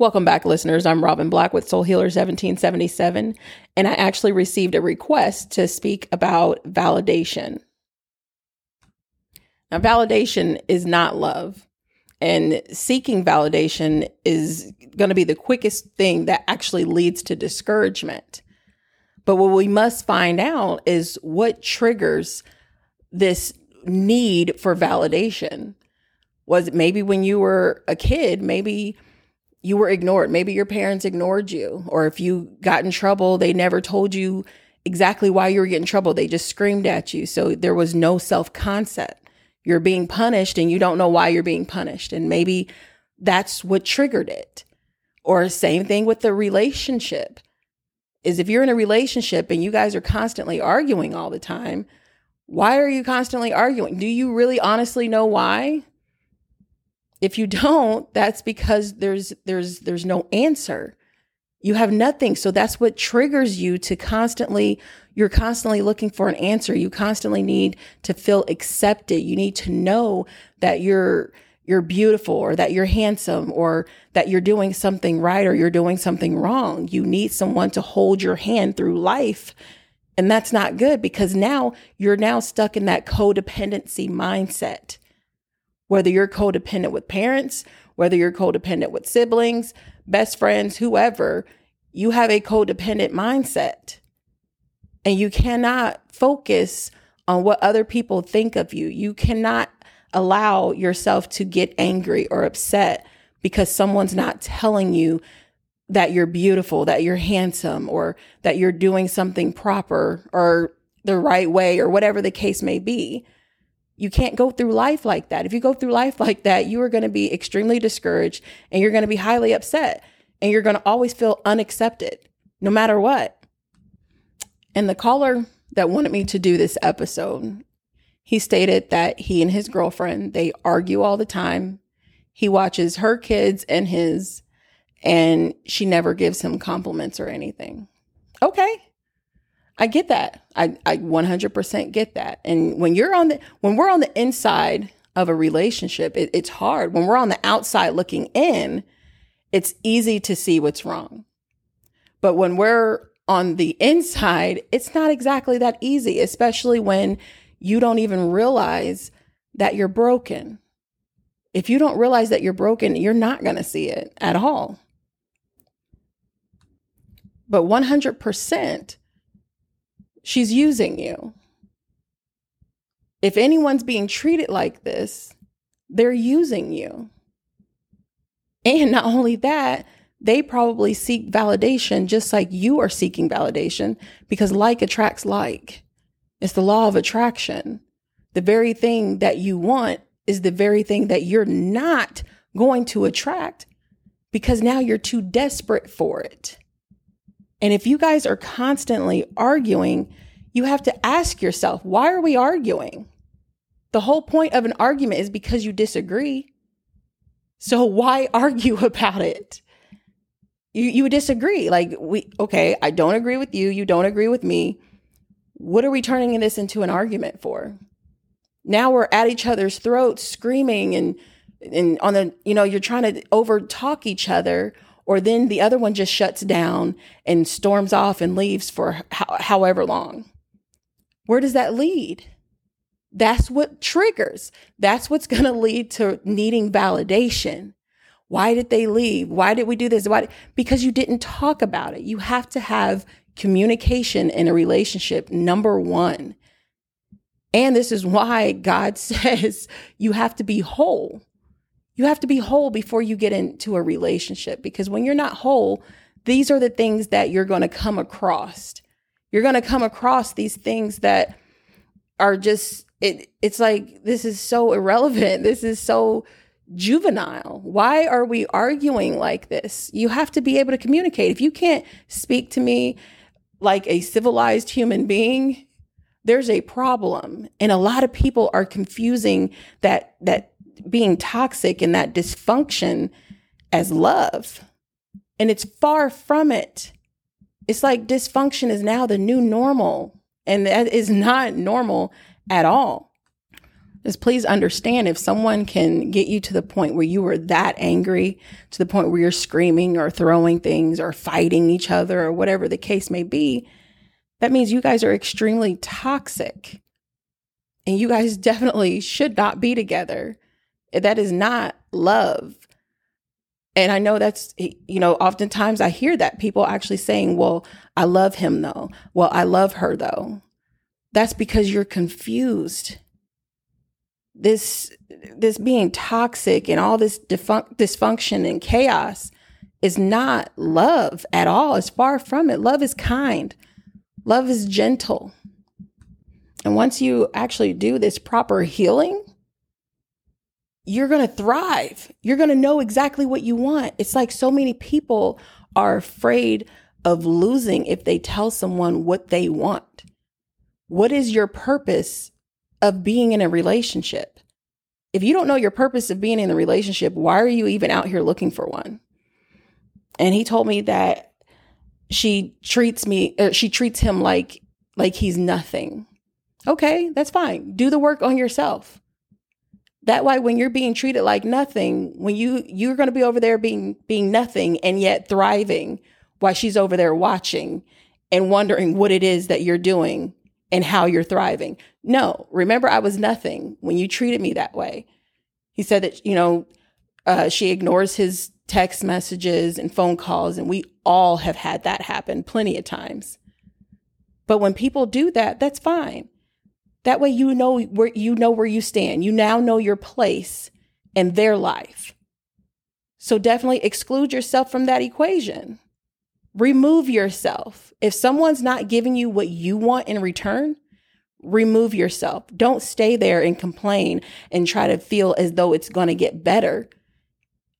Welcome back, listeners. I'm Robin Black with Soul Healer 1777, and I actually received a request to speak about validation. Now, validation is not love, and seeking validation is going to be the quickest thing that actually leads to discouragement. But what we must find out is what triggers this need for validation. Was it maybe when you were a kid, maybe you were ignored. Maybe your parents ignored you. Or if you got in trouble, they never told you exactly why you were getting in trouble. They just screamed at you. So there was no self concept. You're being punished and you don't know why you're being punished. And maybe that's what triggered it. Or same thing with the relationship is if you're in a relationship and you guys are constantly arguing all the time, why are you constantly arguing? Do you really honestly know why? If you don't, that's because there's there's there's no answer. You have nothing. So that's what triggers you to constantly you're constantly looking for an answer. You constantly need to feel accepted. You need to know that you're you're beautiful or that you're handsome or that you're doing something right or you're doing something wrong. You need someone to hold your hand through life. And that's not good because now you're now stuck in that codependency mindset whether you're codependent with parents, whether you're codependent with siblings, best friends, whoever, you have a codependent mindset. And you cannot focus on what other people think of you. You cannot allow yourself to get angry or upset because someone's not telling you that you're beautiful, that you're handsome, or that you're doing something proper or the right way, or whatever the case may be. You can't go through life like that. If you go through life like that, you are going to be extremely discouraged and you're going to be highly upset and you're going to always feel unaccepted no matter what. And the caller that wanted me to do this episode, he stated that he and his girlfriend, they argue all the time. He watches her kids and his and she never gives him compliments or anything. Okay. I get that. I, I 100% get that. And when you're on the, when we're on the inside of a relationship, it, it's hard. When we're on the outside looking in, it's easy to see what's wrong. But when we're on the inside, it's not exactly that easy, especially when you don't even realize that you're broken. If you don't realize that you're broken, you're not going to see it at all. But 100%, She's using you. If anyone's being treated like this, they're using you. And not only that, they probably seek validation just like you are seeking validation because like attracts like. It's the law of attraction. The very thing that you want is the very thing that you're not going to attract because now you're too desperate for it. And if you guys are constantly arguing, you have to ask yourself, why are we arguing? The whole point of an argument is because you disagree. So why argue about it? You you disagree. Like we okay, I don't agree with you, you don't agree with me. What are we turning this into an argument for? Now we're at each other's throats screaming and and on the you know, you're trying to over talk each other or then the other one just shuts down and storms off and leaves for ho- however long. Where does that lead? That's what triggers. That's what's going to lead to needing validation. Why did they leave? Why did we do this? Why? Because you didn't talk about it. You have to have communication in a relationship, number one. And this is why God says you have to be whole. You have to be whole before you get into a relationship because when you're not whole, these are the things that you're going to come across. You're going to come across these things that are just it it's like this is so irrelevant. This is so juvenile. Why are we arguing like this? You have to be able to communicate. If you can't speak to me like a civilized human being, there's a problem. And a lot of people are confusing that that being toxic and that dysfunction as love. And it's far from it. It's like dysfunction is now the new normal, and that is not normal at all. is please understand if someone can get you to the point where you are that angry, to the point where you're screaming or throwing things or fighting each other or whatever the case may be, that means you guys are extremely toxic. And you guys definitely should not be together. That is not love. And I know that's, you know, oftentimes I hear that people actually saying, well, I love him though. Well, I love her though. That's because you're confused. This, this being toxic and all this defun- dysfunction and chaos is not love at all. It's far from it. Love is kind. Love is gentle. And once you actually do this proper healing, you're going to thrive. You're going to know exactly what you want. It's like so many people are afraid of losing if they tell someone what they want. What is your purpose of being in a relationship? If you don't know your purpose of being in a relationship, why are you even out here looking for one? And he told me that she treats me she treats him like like he's nothing okay that's fine do the work on yourself that way when you're being treated like nothing when you you're going to be over there being being nothing and yet thriving while she's over there watching and wondering what it is that you're doing and how you're thriving no remember i was nothing when you treated me that way he said that you know uh, she ignores his text messages and phone calls, and we all have had that happen plenty of times. But when people do that, that's fine. That way you know where you know where you stand. You now know your place in their life. So definitely exclude yourself from that equation. Remove yourself. If someone's not giving you what you want in return, remove yourself. Don't stay there and complain and try to feel as though it's going to get better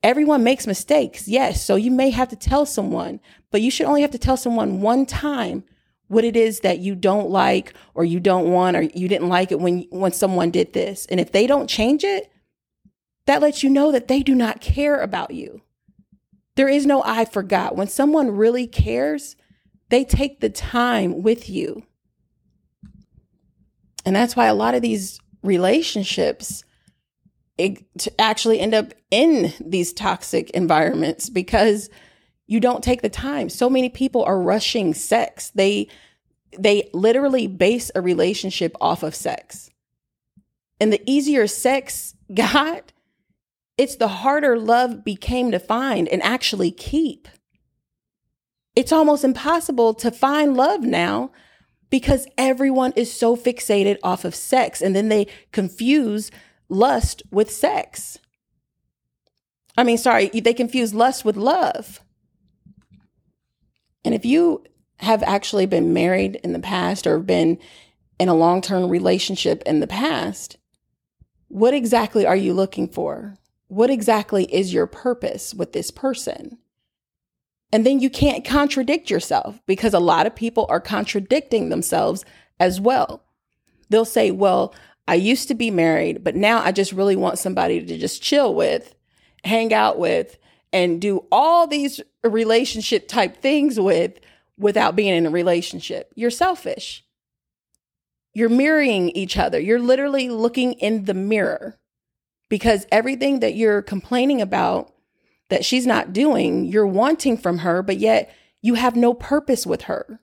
Everyone makes mistakes, yes. So you may have to tell someone, but you should only have to tell someone one time what it is that you don't like or you don't want or you didn't like it when when someone did this. And if they don't change it, that lets you know that they do not care about you. There is no I forgot. When someone really cares, they take the time with you. And that's why a lot of these relationships to actually end up in these toxic environments because you don't take the time. So many people are rushing sex. They they literally base a relationship off of sex. And the easier sex got, it's the harder love became to find and actually keep. It's almost impossible to find love now because everyone is so fixated off of sex and then they confuse lust with sex. I mean, sorry, they confuse lust with love. And if you have actually been married in the past or been in a long term relationship in the past, what exactly are you looking for? What exactly is your purpose with this person? And then you can't contradict yourself because a lot of people are contradicting themselves as well. They'll say, well, I used to be married, but now I just really want somebody to just chill with, hang out with, and do all these relationship type things with without being in a relationship. You're selfish. You're mirroring each other. You're literally looking in the mirror because everything that you're complaining about that she's not doing, you're wanting from her, but yet you have no purpose with her.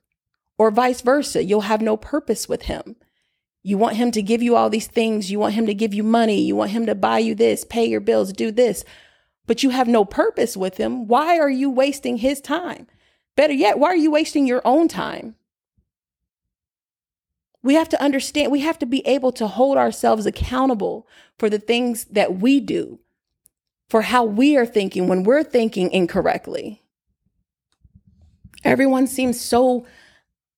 Or vice versa, you'll have no purpose with him. You want him to give you all these things. You want him to give you money. You want him to buy you this, pay your bills, do this, but you have no purpose with him. Why are you wasting his time? Better yet, why are you wasting your own time? We have to understand, we have to be able to hold ourselves accountable for the things that we do, for how we are thinking when we're thinking incorrectly. Everyone seems so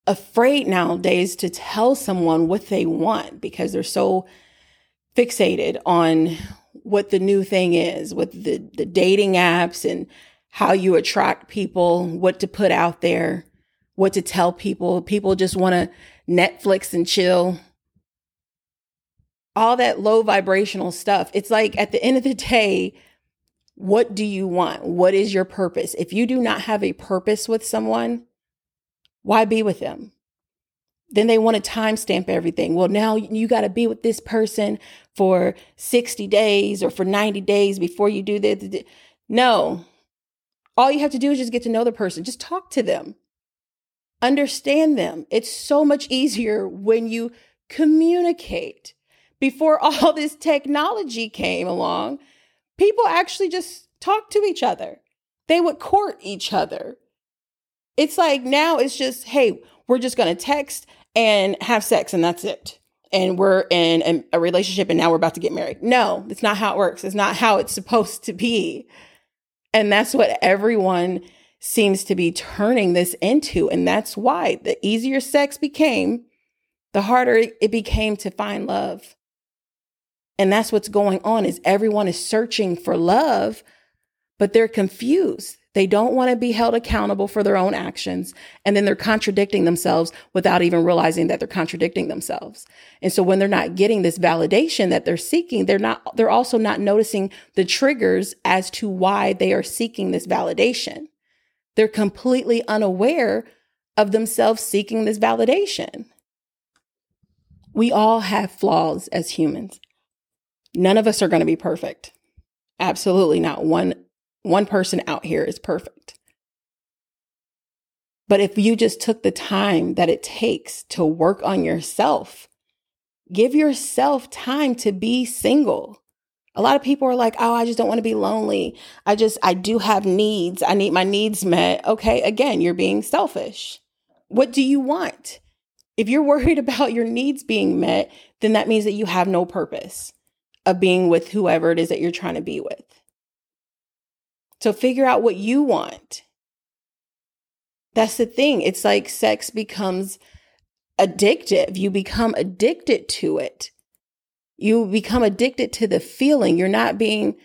afraid nowadays to tell someone what they want because they're so fixated on what the new thing is with the, the dating apps and how you attract people, what to put out there, what to tell people. People just want to Netflix and chill. All that low vibrational stuff. It's like at the end of the day, what do you want? What is your purpose? If you do not have a purpose with someone, why be with them? Then they want to timestamp everything. Well, now you got to be with this person for 60 days or for 90 days before you do this. No. All you have to do is just get to know the person, just talk to them, understand them. It's so much easier when you communicate. Before all this technology came along, people actually just talked to each other, they would court each other. It's like now it's just, hey, we're just going to text and have sex and that's it. And we're in a relationship and now we're about to get married. No, it's not how it works. It's not how it's supposed to be. And that's what everyone seems to be turning this into. And that's why the easier sex became, the harder it became to find love. And that's what's going on is everyone is searching for love, but they're confused. They don't want to be held accountable for their own actions. And then they're contradicting themselves without even realizing that they're contradicting themselves. And so when they're not getting this validation that they're seeking, they're not, they're also not noticing the triggers as to why they are seeking this validation. They're completely unaware of themselves seeking this validation. We all have flaws as humans. None of us are going to be perfect. Absolutely not one one person out here is perfect. But if you just took the time that it takes to work on yourself, give yourself time to be single. A lot of people are like, oh, I just don't want to be lonely. I just, I do have needs. I need my needs met. Okay, again, you're being selfish. What do you want? If you're worried about your needs being met, then that means that you have no purpose of being with whoever it is that you're trying to be with. So figure out what you want. That's the thing. It's like sex becomes addictive. You become addicted to it. You become addicted to the feeling. You're not being,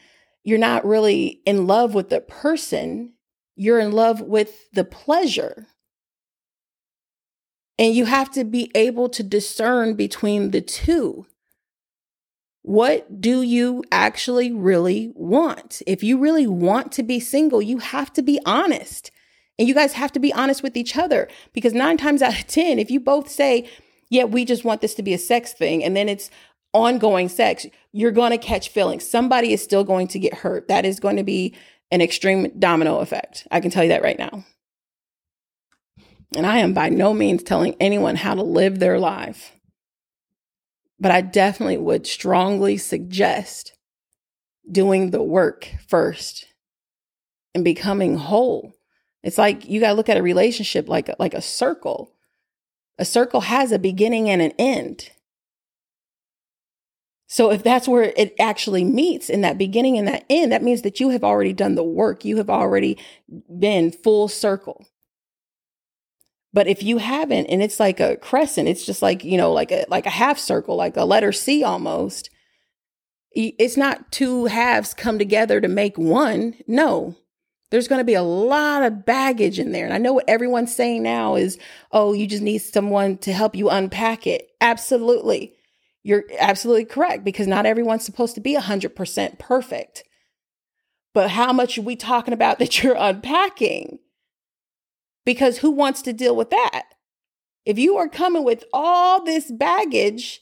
you're not really in love with the person. You're in love with the pleasure. And you have to be able to discern between the two. What do you actually really want? If you really want to be single, you have to be honest. And you guys have to be honest with each other because nine times out of 10, if you both say, yeah, we just want this to be a sex thing, and then it's ongoing sex, you're going to catch feelings. Somebody is still going to get hurt. That is going to be an extreme domino effect. I can tell you that right now. And I am by no means telling anyone how to live their life. But I definitely would strongly suggest doing the work first and becoming whole. It's like you got to look at a relationship like like a circle. A circle has a beginning and an end. So if that's where it actually meets in that beginning and that end, that means that you have already done the work. You have already been full circle. But if you haven't, and it's like a crescent, it's just like, you know, like a like a half circle, like a letter C almost. It's not two halves come together to make one. No. There's going to be a lot of baggage in there. And I know what everyone's saying now is, oh, you just need someone to help you unpack it. Absolutely. You're absolutely correct because not everyone's supposed to be 100% perfect. But how much are we talking about that you're unpacking? Because who wants to deal with that? If you are coming with all this baggage,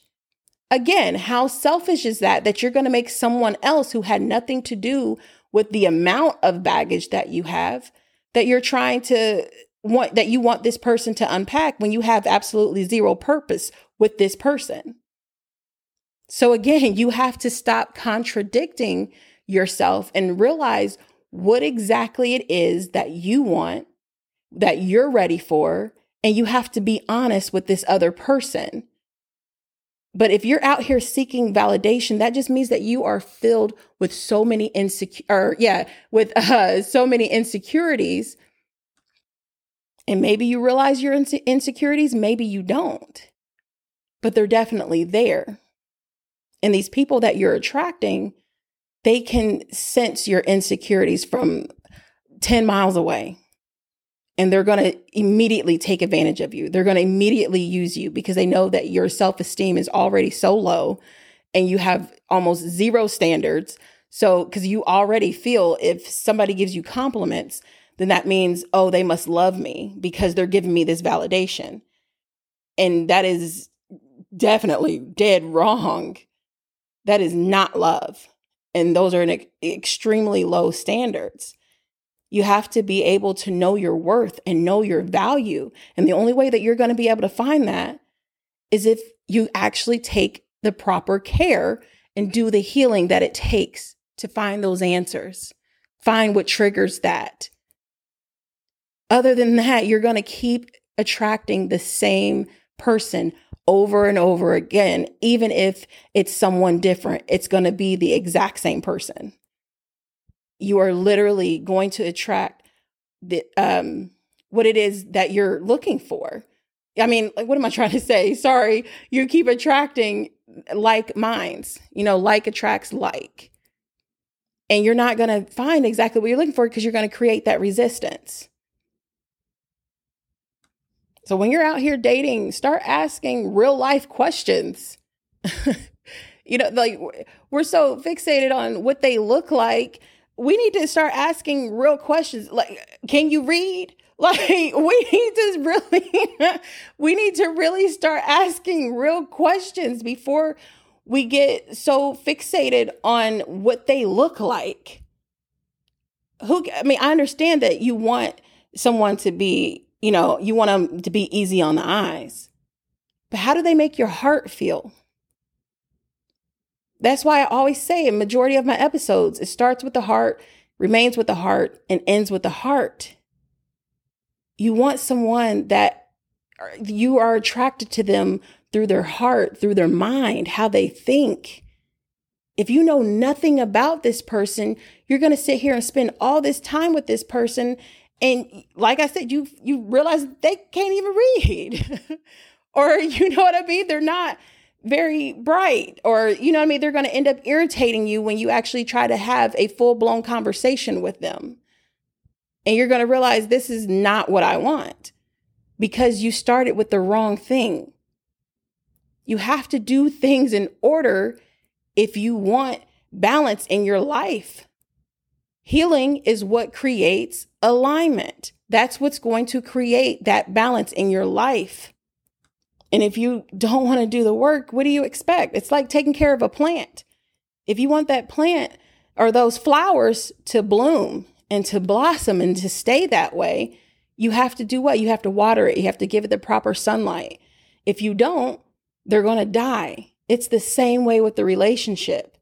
again, how selfish is that? That you're going to make someone else who had nothing to do with the amount of baggage that you have, that you're trying to want, that you want this person to unpack when you have absolutely zero purpose with this person. So again, you have to stop contradicting yourself and realize what exactly it is that you want that you're ready for, and you have to be honest with this other person. But if you're out here seeking validation, that just means that you are filled with so many insecure, yeah, with uh, so many insecurities. And maybe you realize your inse- insecurities, maybe you don't, but they're definitely there. And these people that you're attracting, they can sense your insecurities from 10 miles away and they're going to immediately take advantage of you. They're going to immediately use you because they know that your self esteem is already so low and you have almost zero standards. So, because you already feel if somebody gives you compliments, then that means, oh, they must love me because they're giving me this validation. And that is definitely dead wrong. That is not love. And those are an extremely low standards. You have to be able to know your worth and know your value. And the only way that you're going to be able to find that is if you actually take the proper care and do the healing that it takes to find those answers, find what triggers that. Other than that, you're going to keep attracting the same person over and over again, even if it's someone different, it's going to be the exact same person. You are literally going to attract the um what it is that you're looking for. I mean, like what am I trying to say? Sorry, you keep attracting like minds. You know, like attracts like. And you're not going to find exactly what you're looking for because you're going to create that resistance. So when you're out here dating, start asking real life questions. you know, like we're so fixated on what they look like. We need to start asking real questions. Like, can you read? Like, we need to really, we need to really start asking real questions before we get so fixated on what they look like. Who, I mean, I understand that you want someone to be you know, you want them to be easy on the eyes. But how do they make your heart feel? That's why I always say in majority of my episodes, it starts with the heart, remains with the heart, and ends with the heart. You want someone that uh, you are attracted to them through their heart, through their mind, how they think. If you know nothing about this person, you're going to sit here and spend all this time with this person and like I said, you you realize they can't even read. or you know what I mean? They're not very bright or you know what I mean? They're going to end up irritating you when you actually try to have a full-blown conversation with them. And you're going to realize this is not what I want because you started with the wrong thing. You have to do things in order if you want balance in your life. Healing is what creates alignment. That's what's going to create that balance in your life. And if you don't want to do the work, what do you expect? It's like taking care of a plant. If you want that plant or those flowers to bloom and to blossom and to stay that way, you have to do what? You have to water it. You have to give it the proper sunlight. If you don't, they're going to die. It's the same way with the relationship.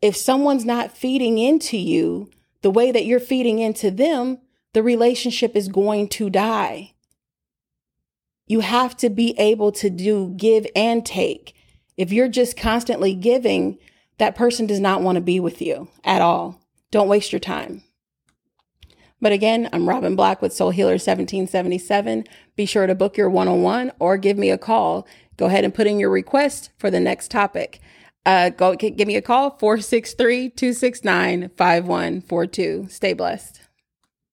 If someone's not feeding into you the way that you're feeding into them, the relationship is going to die. You have to be able to do give and take. If you're just constantly giving, that person does not want to be with you at all. Don't waste your time. But again, I'm Robin Black with Soul Healer 1777. Be sure to book your one on one or give me a call. Go ahead and put in your request for the next topic. Uh, go give me a call 463 269 5142. Stay blessed.